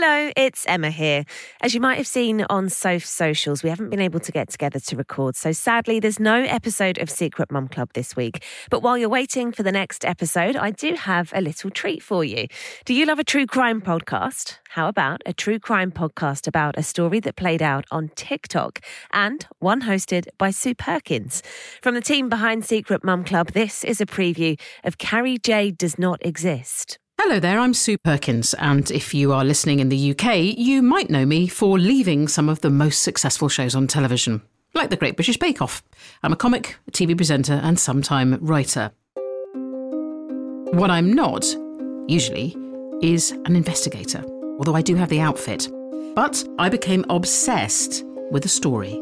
Hello, it's Emma here. As you might have seen on Soph socials, we haven't been able to get together to record, so sadly, there's no episode of Secret Mum Club this week. But while you're waiting for the next episode, I do have a little treat for you. Do you love a true crime podcast? How about a true crime podcast about a story that played out on TikTok and one hosted by Sue Perkins? From the team behind Secret Mum Club, this is a preview of Carrie Jade Does Not Exist. Hello there, I'm Sue Perkins, and if you are listening in the UK, you might know me for leaving some of the most successful shows on television, like The Great British Bake Off. I'm a comic, a TV presenter, and sometime writer. What I'm not, usually, is an investigator, although I do have the outfit. But I became obsessed with a story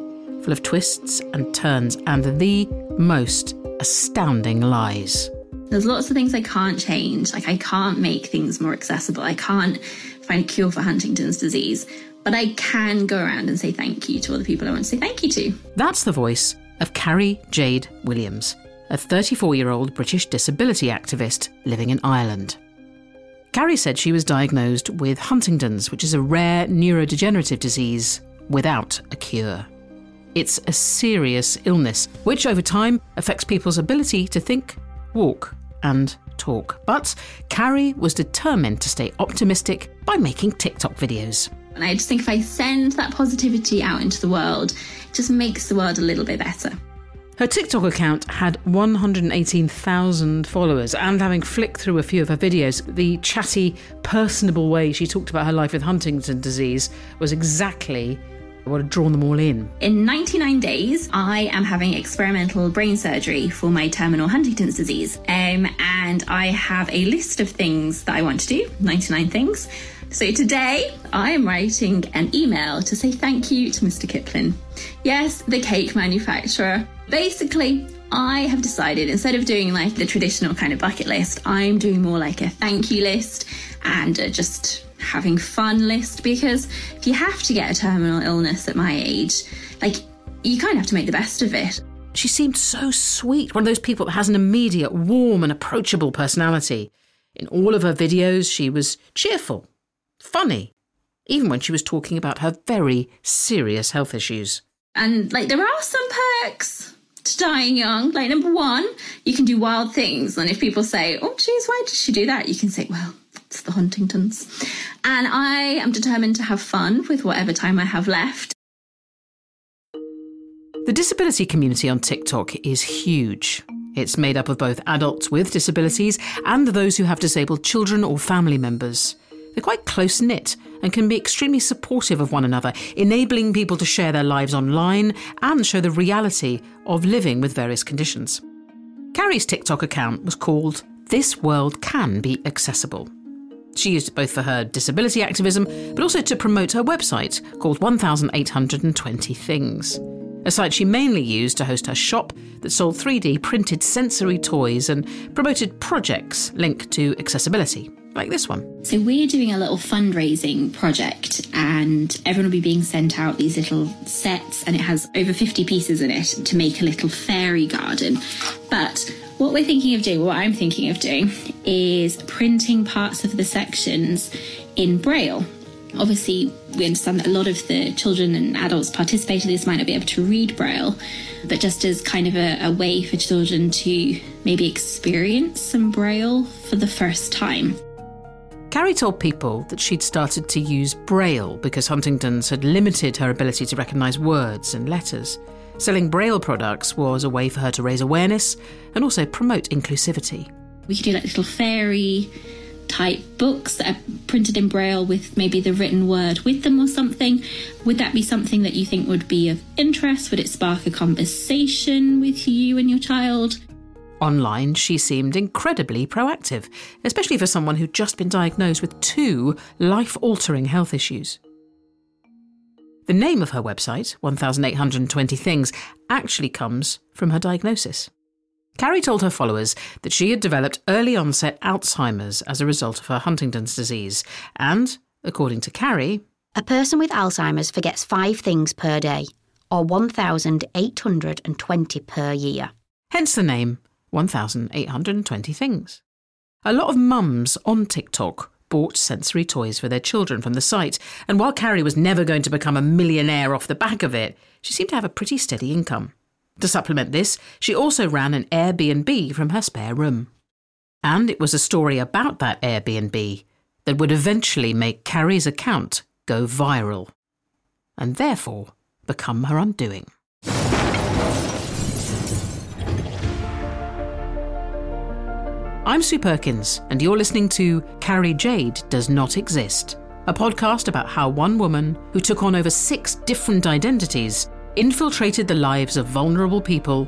full of twists and turns and the most astounding lies. There's lots of things I can't change. Like, I can't make things more accessible. I can't find a cure for Huntington's disease. But I can go around and say thank you to all the people I want to say thank you to. That's the voice of Carrie Jade Williams, a 34 year old British disability activist living in Ireland. Carrie said she was diagnosed with Huntington's, which is a rare neurodegenerative disease without a cure. It's a serious illness, which over time affects people's ability to think, walk, and talk. But Carrie was determined to stay optimistic by making TikTok videos. And I just think if I send that positivity out into the world, it just makes the world a little bit better. Her TikTok account had 118,000 followers, and having flicked through a few of her videos, the chatty, personable way she talked about her life with Huntington disease was exactly what had drawn them all in. In 99 days, I am having experimental brain surgery for my terminal Huntington's disease. Um, and I have a list of things that I want to do 99 things. So today, I am writing an email to say thank you to Mr. Kipling. Yes, the cake manufacturer. Basically, I have decided instead of doing like the traditional kind of bucket list, I'm doing more like a thank you list and uh, just having fun list because if you have to get a terminal illness at my age, like you kind of have to make the best of it. She seemed so sweet, one of those people that has an immediate, warm, and approachable personality. In all of her videos, she was cheerful, funny, even when she was talking about her very serious health issues. And like there are some perks to dying young. Like number one, you can do wild things. And if people say, Oh geez, why did she do that? You can say, Well, it's the Huntingtons. And I am determined to have fun with whatever time I have left. The disability community on TikTok is huge. It's made up of both adults with disabilities and those who have disabled children or family members. They're quite close knit and can be extremely supportive of one another, enabling people to share their lives online and show the reality of living with various conditions. Carrie's TikTok account was called This World Can Be Accessible. She used it both for her disability activism, but also to promote her website called 1820 Things, a site she mainly used to host her shop that sold 3D printed sensory toys and promoted projects linked to accessibility, like this one. So we're doing a little fundraising project and everyone will be being sent out these little sets and it has over 50 pieces in it to make a little fairy garden. But what we're thinking of doing, what I'm thinking of doing, is printing parts of the sections in Braille. Obviously, we understand that a lot of the children and adults participating in this might not be able to read Braille, but just as kind of a, a way for children to maybe experience some Braille for the first time. Carrie told people that she'd started to use Braille because Huntington's had limited her ability to recognise words and letters. Selling Braille products was a way for her to raise awareness and also promote inclusivity. We could do like little fairy type books that are printed in Braille with maybe the written word with them or something. Would that be something that you think would be of interest? Would it spark a conversation with you and your child? Online, she seemed incredibly proactive, especially for someone who'd just been diagnosed with two life altering health issues. The name of her website, 1820 Things, actually comes from her diagnosis. Carrie told her followers that she had developed early onset Alzheimer's as a result of her Huntington's disease, and, according to Carrie, a person with Alzheimer's forgets five things per day, or 1,820 per year. Hence the name 1,820 Things. A lot of mums on TikTok bought sensory toys for their children from the site, and while Carrie was never going to become a millionaire off the back of it, she seemed to have a pretty steady income. To supplement this, she also ran an Airbnb from her spare room. And it was a story about that Airbnb that would eventually make Carrie's account go viral, and therefore become her undoing. I'm Sue Perkins, and you're listening to Carrie Jade Does Not Exist, a podcast about how one woman who took on over six different identities infiltrated the lives of vulnerable people,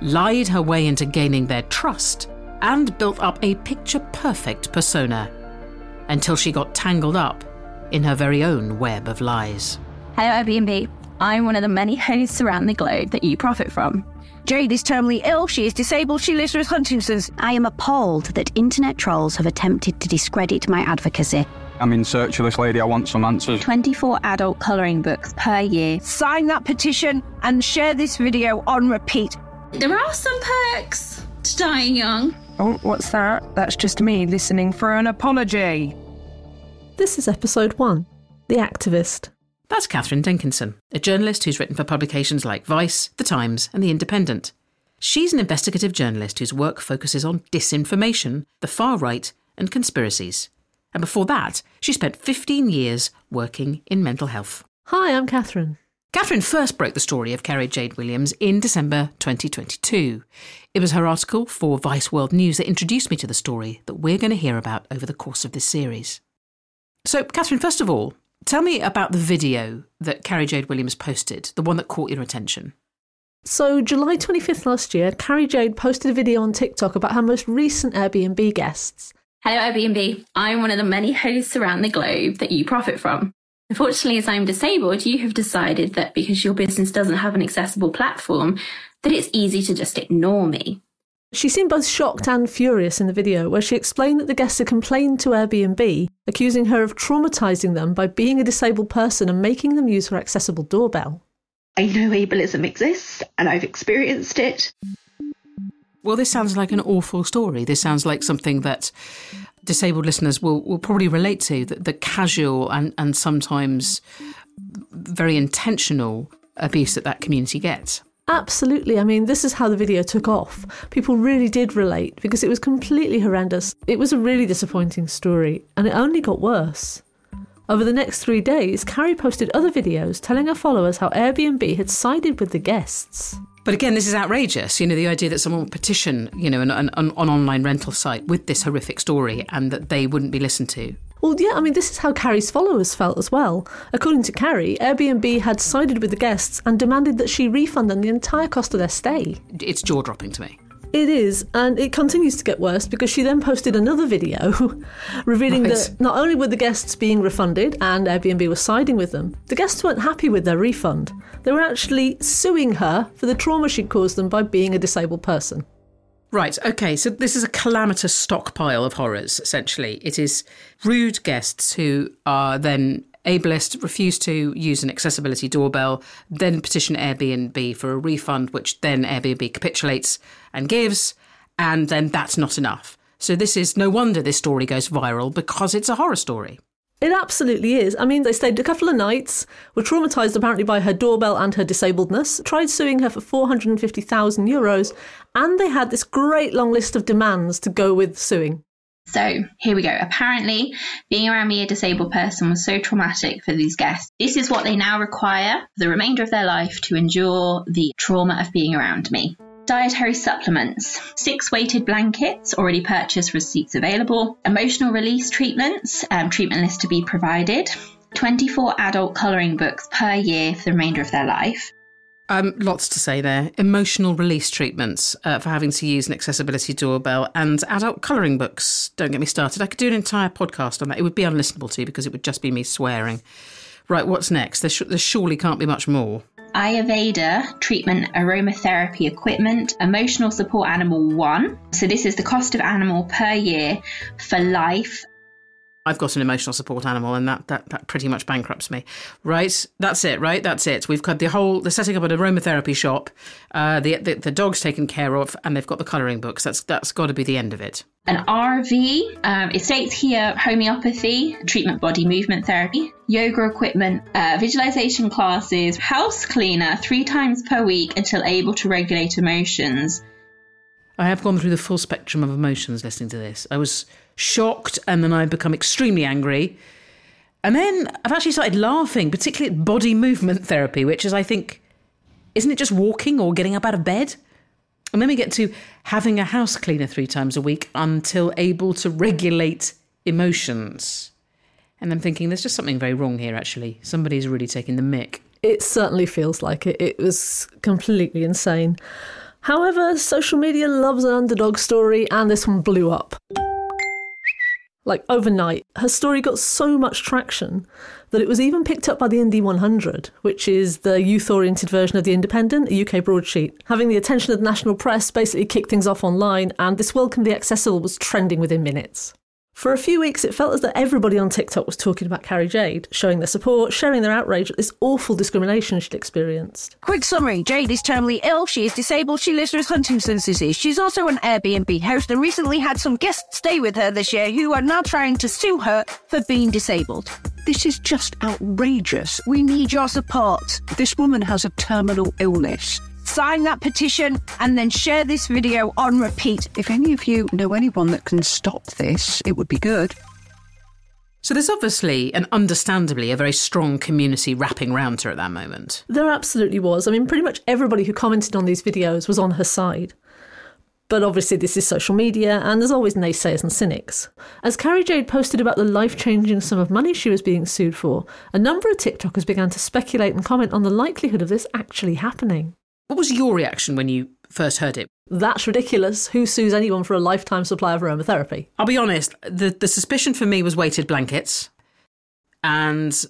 lied her way into gaining their trust, and built up a picture perfect persona until she got tangled up in her very own web of lies. Hello, Airbnb. I'm one of the many hosts around the globe that you profit from. Jade is terminally ill. She is disabled. She lives with Huntington's. I am appalled that internet trolls have attempted to discredit my advocacy. I'm in search of this lady. I want some answers. 24 adult colouring books per year. Sign that petition and share this video on repeat. There are some perks to dying young. Oh, what's that? That's just me listening for an apology. This is episode one The Activist. That's Katherine Denkinson, a journalist who's written for publications like Vice, The Times, and The Independent. She's an investigative journalist whose work focuses on disinformation, the far right, and conspiracies. And before that, she spent 15 years working in mental health. Hi, I'm Katherine. Katherine first broke the story of Carrie Jade Williams in December 2022. It was her article for Vice World News that introduced me to the story that we're going to hear about over the course of this series. So, Katherine, first of all, tell me about the video that Carrie Jade Williams posted, the one that caught your attention. So, July 25th last year, Carrie Jade posted a video on TikTok about her most recent Airbnb guests. Hello, Airbnb. I'm one of the many hosts around the globe that you profit from. Unfortunately, as I'm disabled, you have decided that because your business doesn't have an accessible platform, that it's easy to just ignore me. She seemed both shocked and furious in the video, where she explained that the guests had complained to Airbnb, accusing her of traumatizing them by being a disabled person and making them use her accessible doorbell. I know ableism exists and I've experienced it. Well, this sounds like an awful story. This sounds like something that disabled listeners will, will probably relate to the, the casual and, and sometimes very intentional abuse that that community gets. Absolutely. I mean, this is how the video took off. People really did relate because it was completely horrendous. It was a really disappointing story, and it only got worse. Over the next three days, Carrie posted other videos telling her followers how Airbnb had sided with the guests. But again, this is outrageous. You know, the idea that someone would petition, you know, an, an, an online rental site with this horrific story and that they wouldn't be listened to. Well, yeah, I mean, this is how Carrie's followers felt as well. According to Carrie, Airbnb had sided with the guests and demanded that she refund them the entire cost of their stay. It's jaw dropping to me. It is, and it continues to get worse because she then posted another video revealing right. that not only were the guests being refunded and Airbnb was siding with them, the guests weren't happy with their refund. They were actually suing her for the trauma she'd caused them by being a disabled person. Right, okay, so this is a calamitous stockpile of horrors, essentially. It is rude guests who are then ableist, refuse to use an accessibility doorbell, then petition Airbnb for a refund, which then Airbnb capitulates and gives, and then that's not enough. So this is no wonder this story goes viral because it's a horror story. It absolutely is. I mean, they stayed a couple of nights, were traumatised apparently by her doorbell and her disabledness, tried suing her for 450,000 euros, and they had this great long list of demands to go with suing. So here we go. Apparently, being around me, a disabled person, was so traumatic for these guests. This is what they now require for the remainder of their life to endure the trauma of being around me. Dietary supplements, six weighted blankets already purchased, receipts available, emotional release treatments, um, treatment list to be provided, 24 adult colouring books per year for the remainder of their life. Um, lots to say there. Emotional release treatments uh, for having to use an accessibility doorbell and adult colouring books. Don't get me started. I could do an entire podcast on that. It would be unlistenable to because it would just be me swearing. Right, what's next? There, sh- there surely can't be much more. Ayurveda treatment aromatherapy equipment, emotional support animal one. So, this is the cost of animal per year for life I've got an emotional support animal, and that, that that pretty much bankrupts me. Right, that's it. Right, that's it. We've got the whole. They're setting up an aromatherapy shop. Uh, the, the the dog's taken care of, and they've got the colouring books. That's that's got to be the end of it. An RV. Um, it states here homeopathy, treatment body movement therapy, yoga equipment, uh, visualization classes, house cleaner three times per week until able to regulate emotions. I have gone through the full spectrum of emotions listening to this. I was shocked, and then I've become extremely angry. And then I've actually started laughing, particularly at body movement therapy, which is, I think, isn't it just walking or getting up out of bed? And then we get to having a house cleaner three times a week until able to regulate emotions. And I'm thinking there's just something very wrong here, actually. Somebody's really taking the mick. It certainly feels like it. It was completely insane. However, social media loves an underdog story, and this one blew up. Like overnight, her story got so much traction that it was even picked up by the Indy 100, which is the youth oriented version of The Independent, a UK broadsheet. Having the attention of the national press basically kicked things off online, and this Welcome the Accessible was trending within minutes. For a few weeks, it felt as though everybody on TikTok was talking about Carrie Jade, showing their support, sharing their outrage at this awful discrimination she'd experienced. Quick summary Jade is terminally ill, she is disabled, she lives with Huntington's disease. She's also an Airbnb host and recently had some guests stay with her this year who are now trying to sue her for being disabled. This is just outrageous. We need your support. This woman has a terminal illness sign that petition, and then share this video on repeat. If any of you know anyone that can stop this, it would be good. So there's obviously and understandably a very strong community wrapping around her at that moment. There absolutely was. I mean, pretty much everybody who commented on these videos was on her side. But obviously, this is social media, and there's always naysayers and cynics. As Carrie Jade posted about the life changing sum of money she was being sued for, a number of TikTokers began to speculate and comment on the likelihood of this actually happening. What was your reaction when you first heard it? That's ridiculous. Who sues anyone for a lifetime supply of aromatherapy? I'll be honest, the, the suspicion for me was weighted blankets. And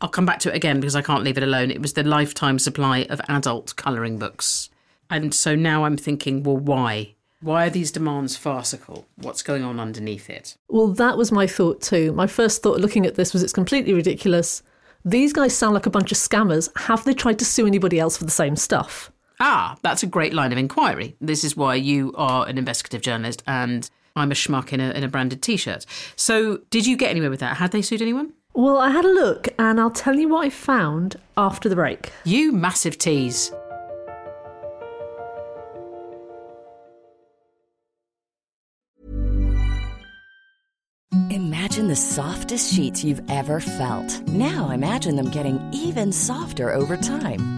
I'll come back to it again because I can't leave it alone. It was the lifetime supply of adult colouring books. And so now I'm thinking, well, why? Why are these demands farcical? What's going on underneath it? Well, that was my thought too. My first thought looking at this was it's completely ridiculous. These guys sound like a bunch of scammers. Have they tried to sue anybody else for the same stuff? Ah, that's a great line of inquiry. This is why you are an investigative journalist and I'm a schmuck in a, in a branded t shirt. So, did you get anywhere with that? Had they sued anyone? Well, I had a look and I'll tell you what I found after the break. You massive tease. Imagine the softest sheets you've ever felt. Now imagine them getting even softer over time.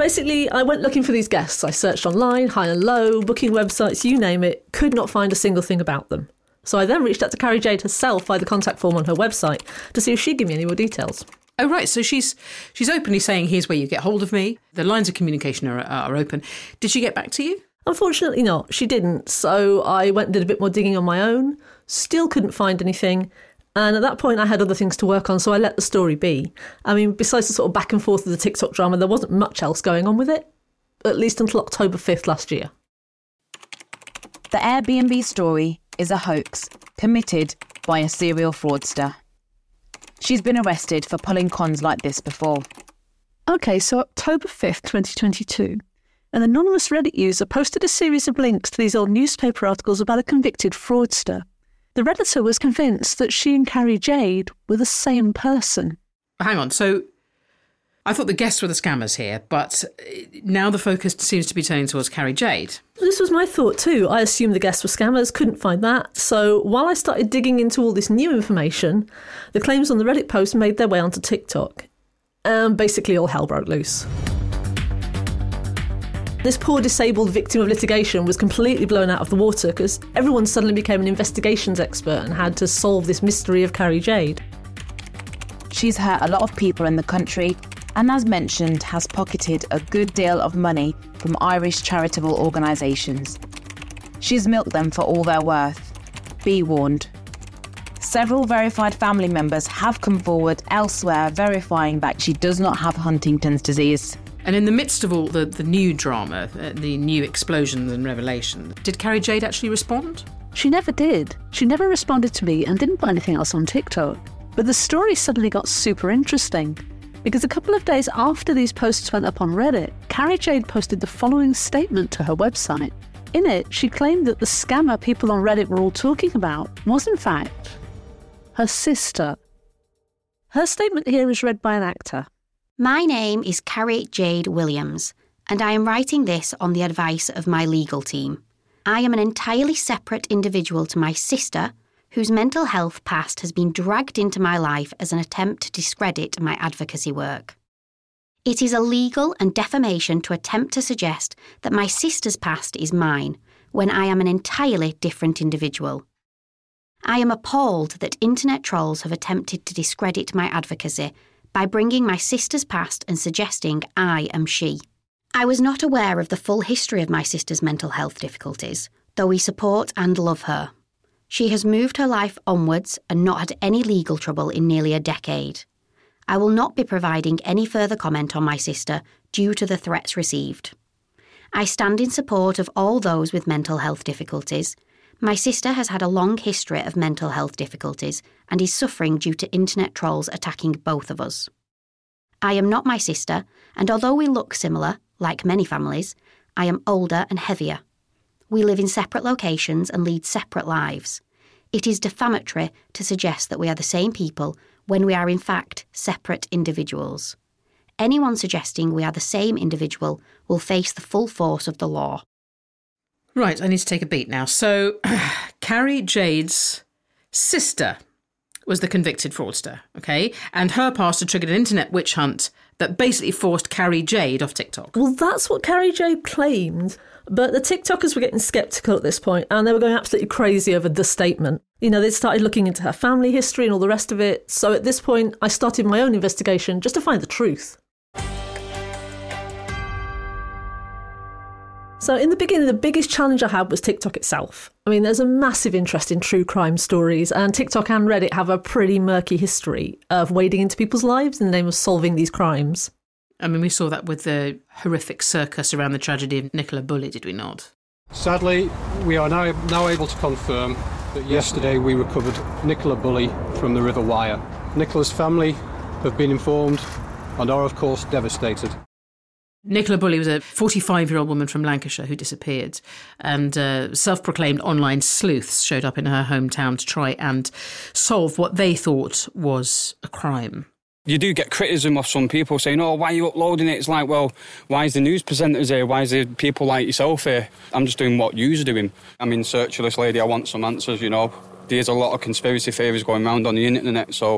Basically, I went looking for these guests. I searched online, high and low, booking websites, you name it, could not find a single thing about them. So I then reached out to Carrie Jade herself via the contact form on her website to see if she'd give me any more details. Oh right, so she's she's openly saying, "Here's where you get hold of me." The lines of communication are, are open. Did she get back to you? Unfortunately, not. She didn't. So I went and did a bit more digging on my own. Still couldn't find anything. And at that point, I had other things to work on, so I let the story be. I mean, besides the sort of back and forth of the TikTok drama, there wasn't much else going on with it, at least until October 5th last year. The Airbnb story is a hoax committed by a serial fraudster. She's been arrested for pulling cons like this before. Okay, so October 5th, 2022, an anonymous Reddit user posted a series of links to these old newspaper articles about a convicted fraudster. The Redditor was convinced that she and Carrie Jade were the same person. Hang on, so I thought the guests were the scammers here, but uh, now the focus seems to be turning towards Carrie Jade. This was my thought too. I assumed the guests were scammers, couldn't find that. So while I started digging into all this new information, the claims on the Reddit post made their way onto TikTok. And basically all hell broke loose. This poor disabled victim of litigation was completely blown out of the water because everyone suddenly became an investigations expert and had to solve this mystery of Carrie Jade. She's hurt a lot of people in the country and, as mentioned, has pocketed a good deal of money from Irish charitable organisations. She's milked them for all they're worth. Be warned. Several verified family members have come forward elsewhere verifying that she does not have Huntington's disease. And in the midst of all the, the new drama, uh, the new explosions and revelation, did Carrie Jade actually respond? She never did. She never responded to me and didn't put anything else on TikTok. But the story suddenly got super interesting because a couple of days after these posts went up on Reddit, Carrie Jade posted the following statement to her website. In it, she claimed that the scammer people on Reddit were all talking about was, in fact, her sister. Her statement here is read by an actor. My name is Carrie Jade Williams, and I am writing this on the advice of my legal team. I am an entirely separate individual to my sister, whose mental health past has been dragged into my life as an attempt to discredit my advocacy work. It is illegal and defamation to attempt to suggest that my sister's past is mine when I am an entirely different individual. I am appalled that internet trolls have attempted to discredit my advocacy by bringing my sister's past and suggesting I am she. I was not aware of the full history of my sister's mental health difficulties, though we support and love her. She has moved her life onwards and not had any legal trouble in nearly a decade. I will not be providing any further comment on my sister due to the threats received. I stand in support of all those with mental health difficulties. My sister has had a long history of mental health difficulties and is suffering due to internet trolls attacking both of us. I am not my sister, and although we look similar, like many families, I am older and heavier. We live in separate locations and lead separate lives. It is defamatory to suggest that we are the same people when we are in fact separate individuals. Anyone suggesting we are the same individual will face the full force of the law. Right, I need to take a beat now. So, Carrie Jade's sister was the convicted fraudster, okay? And her past had triggered an internet witch hunt that basically forced Carrie Jade off TikTok. Well, that's what Carrie Jade claimed. But the TikTokers were getting skeptical at this point and they were going absolutely crazy over the statement. You know, they started looking into her family history and all the rest of it. So at this point, I started my own investigation just to find the truth. So, in the beginning, the biggest challenge I had was TikTok itself. I mean, there's a massive interest in true crime stories, and TikTok and Reddit have a pretty murky history of wading into people's lives in the name of solving these crimes. I mean, we saw that with the horrific circus around the tragedy of Nicola Bulley, did we not? Sadly, we are now, now able to confirm that yesterday we recovered Nicola Bulley from the River Wyre. Nicola's family have been informed and are, of course, devastated. Nicola Bulley was a 45 year old woman from Lancashire who disappeared, and uh, self proclaimed online sleuths showed up in her hometown to try and solve what they thought was a crime. You do get criticism of some people saying, Oh, why are you uploading it? It's like, well, why is the news presenters here? Why is there people like yourself here? I'm just doing what you're doing. I'm in search of this lady. I want some answers, you know. There's a lot of conspiracy theories going around on the internet, so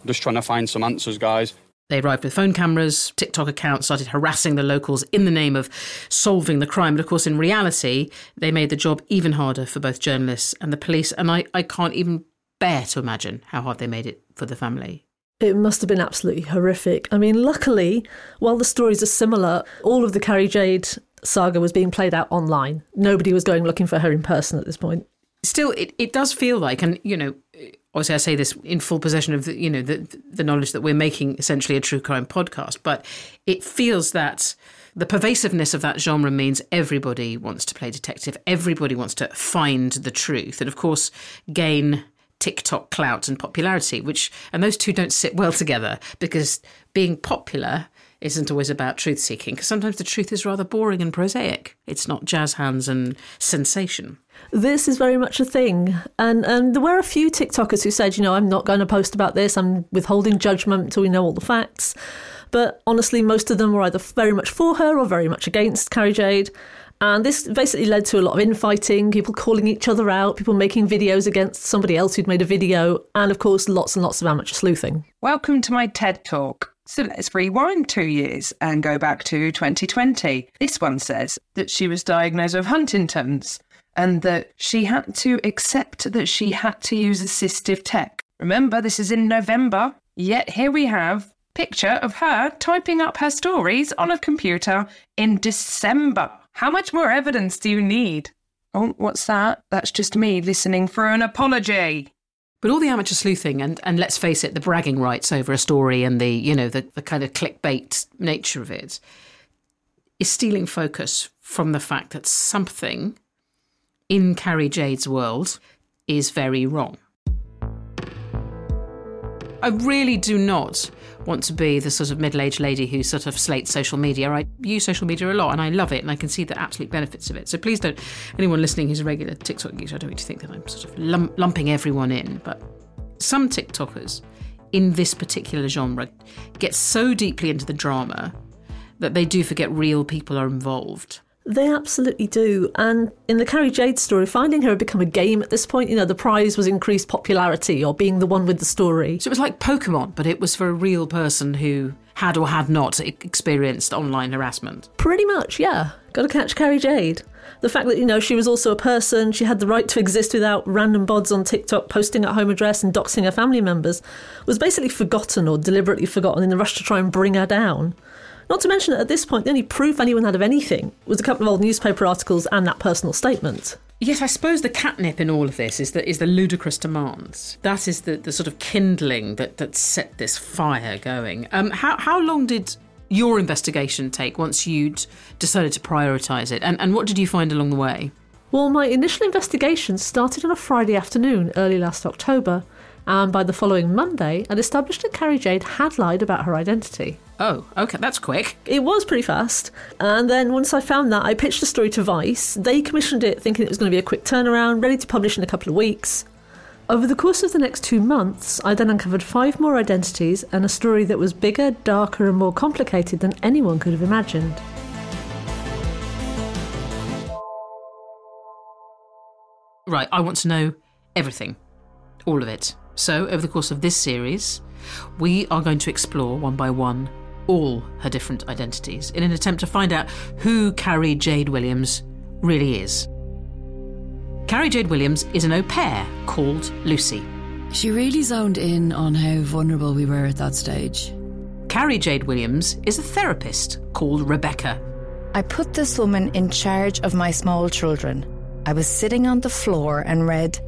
I'm just trying to find some answers, guys. They arrived with phone cameras, TikTok accounts, started harassing the locals in the name of solving the crime. But of course, in reality, they made the job even harder for both journalists and the police. And I, I can't even bear to imagine how hard they made it for the family. It must have been absolutely horrific. I mean, luckily, while the stories are similar, all of the Carrie Jade saga was being played out online. Nobody was going looking for her in person at this point. Still, it, it does feel like, and you know, obviously I say this in full possession of the, you know the the knowledge that we're making essentially a true crime podcast, but it feels that the pervasiveness of that genre means everybody wants to play detective, everybody wants to find the truth, and of course gain TikTok clout and popularity, which and those two don't sit well together because being popular isn't always about truth seeking because sometimes the truth is rather boring and prosaic. It's not jazz hands and sensation. This is very much a thing. And and there were a few TikTokers who said, you know, I'm not going to post about this. I'm withholding judgment until we know all the facts. But honestly, most of them were either very much for her or very much against Carrie Jade. And this basically led to a lot of infighting, people calling each other out, people making videos against somebody else who'd made a video, and of course, lots and lots of amateur sleuthing. Welcome to my TED Talk. So let's rewind two years and go back to 2020. This one says that she was diagnosed with Huntington's and that she had to accept that she had to use assistive tech. Remember, this is in November, yet here we have picture of her typing up her stories on a computer in December. How much more evidence do you need? Oh, what's that? That's just me listening for an apology. But all the amateur sleuthing and, and let's face it, the bragging rights over a story and the, you know, the, the kind of clickbait nature of it is stealing focus from the fact that something in Carrie Jade's world is very wrong. I really do not want to be the sort of middle aged lady who sort of slates social media. I use social media a lot and I love it and I can see the absolute benefits of it. So please don't, anyone listening who's a regular TikTok user, I don't want to think that I'm sort of lump, lumping everyone in. But some TikTokers in this particular genre get so deeply into the drama that they do forget real people are involved. They absolutely do. And in the Carrie Jade story, finding her had become a game at this point. You know, the prize was increased popularity or being the one with the story. So it was like Pokemon, but it was for a real person who had or had not experienced online harassment. Pretty much, yeah. Got to catch Carrie Jade. The fact that, you know, she was also a person, she had the right to exist without random bods on TikTok posting her home address and doxing her family members, was basically forgotten or deliberately forgotten in the rush to try and bring her down. Not to mention that at this point, the only proof anyone had of anything was a couple of old newspaper articles and that personal statement. Yes, I suppose the catnip in all of this is the, is the ludicrous demands. That is the, the sort of kindling that, that set this fire going. Um, how, how long did your investigation take once you'd decided to prioritise it? And, and what did you find along the way? Well, my initial investigation started on a Friday afternoon, early last October, and by the following Monday, I'd established that Carrie Jade had lied about her identity. Oh, okay, that's quick. It was pretty fast. And then once I found that, I pitched the story to Vice. They commissioned it thinking it was going to be a quick turnaround, ready to publish in a couple of weeks. Over the course of the next two months, I then uncovered five more identities and a story that was bigger, darker, and more complicated than anyone could have imagined. Right, I want to know everything. All of it. So, over the course of this series, we are going to explore one by one all her different identities in an attempt to find out who Carrie Jade Williams really is. Carrie Jade Williams is an au pair called Lucy. She really zoned in on how vulnerable we were at that stage. Carrie Jade Williams is a therapist called Rebecca. I put this woman in charge of my small children. I was sitting on the floor and read,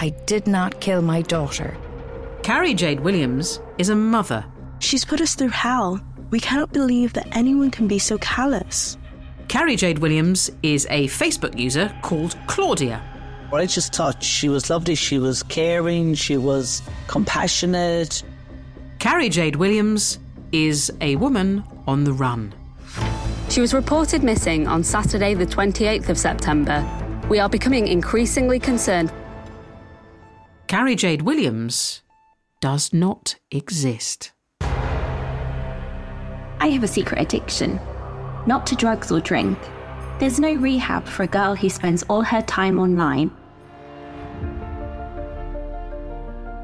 I did not kill my daughter. Carrie Jade Williams is a mother. She's put us through hell. We cannot believe that anyone can be so callous. Carrie Jade Williams is a Facebook user called Claudia. I just thought she was lovely, she was caring, she was compassionate. Carrie Jade Williams is a woman on the run. She was reported missing on Saturday, the 28th of September. We are becoming increasingly concerned. Carrie Jade Williams does not exist. I have a secret addiction, not to drugs or drink. There's no rehab for a girl who spends all her time online.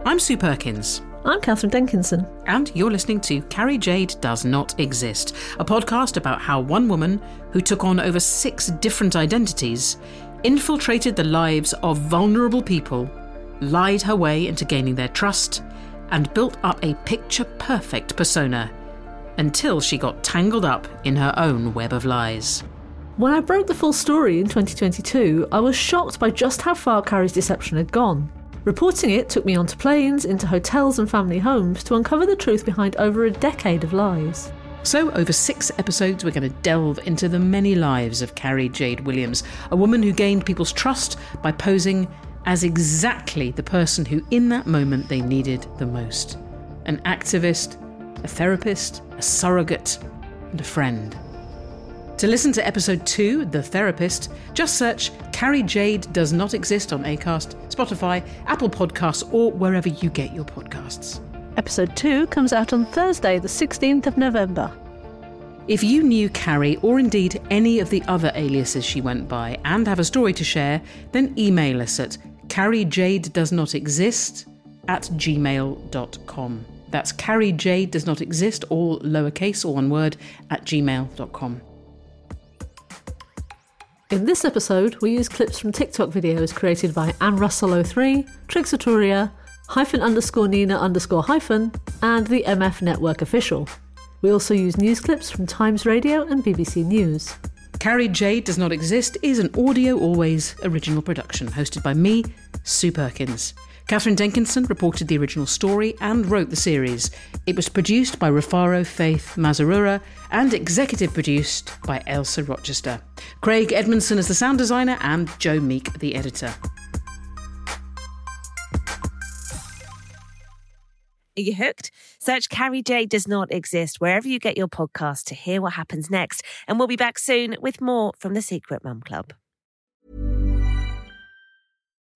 I'm Sue Perkins. I'm Katherine Denkinson. And you're listening to Carrie Jade Does Not Exist, a podcast about how one woman who took on over six different identities infiltrated the lives of vulnerable people, lied her way into gaining their trust, and built up a picture perfect persona until she got tangled up in her own web of lies. When I broke the full story in 2022, I was shocked by just how far Carrie's deception had gone. Reporting it took me onto planes, into hotels and family homes to uncover the truth behind over a decade of lies. So, over six episodes, we're going to delve into the many lives of Carrie Jade Williams, a woman who gained people's trust by posing as exactly the person who, in that moment, they needed the most an activist, a therapist, a surrogate, and a friend. To listen to episode 2, The Therapist, just search Carrie Jade Does Not Exist on Acast, Spotify, Apple Podcasts, or wherever you get your podcasts. Episode 2 comes out on Thursday, the 16th of November. If you knew Carrie, or indeed any of the other aliases she went by, and have a story to share, then email us at carriejade does not exist at gmail.com. That's Carrie Jade does not exist, all lowercase or one word, at gmail.com. In this episode, we use clips from TikTok videos created by Anne Russell 03, Trixatoria, hyphen underscore Nina underscore hyphen, and the MF Network official. We also use news clips from Times Radio and BBC News. Carrie Jade Does Not Exist is an Audio Always original production hosted by me, Sue Perkins. Katherine Denkinson reported the original story and wrote the series. It was produced by Rufaro Faith Mazarura and executive produced by Elsa Rochester. Craig Edmondson is the sound designer and Joe Meek the editor. Are you hooked? Search Carrie Jade Does Not Exist wherever you get your podcast to hear what happens next. And we'll be back soon with more from the Secret Mum Club.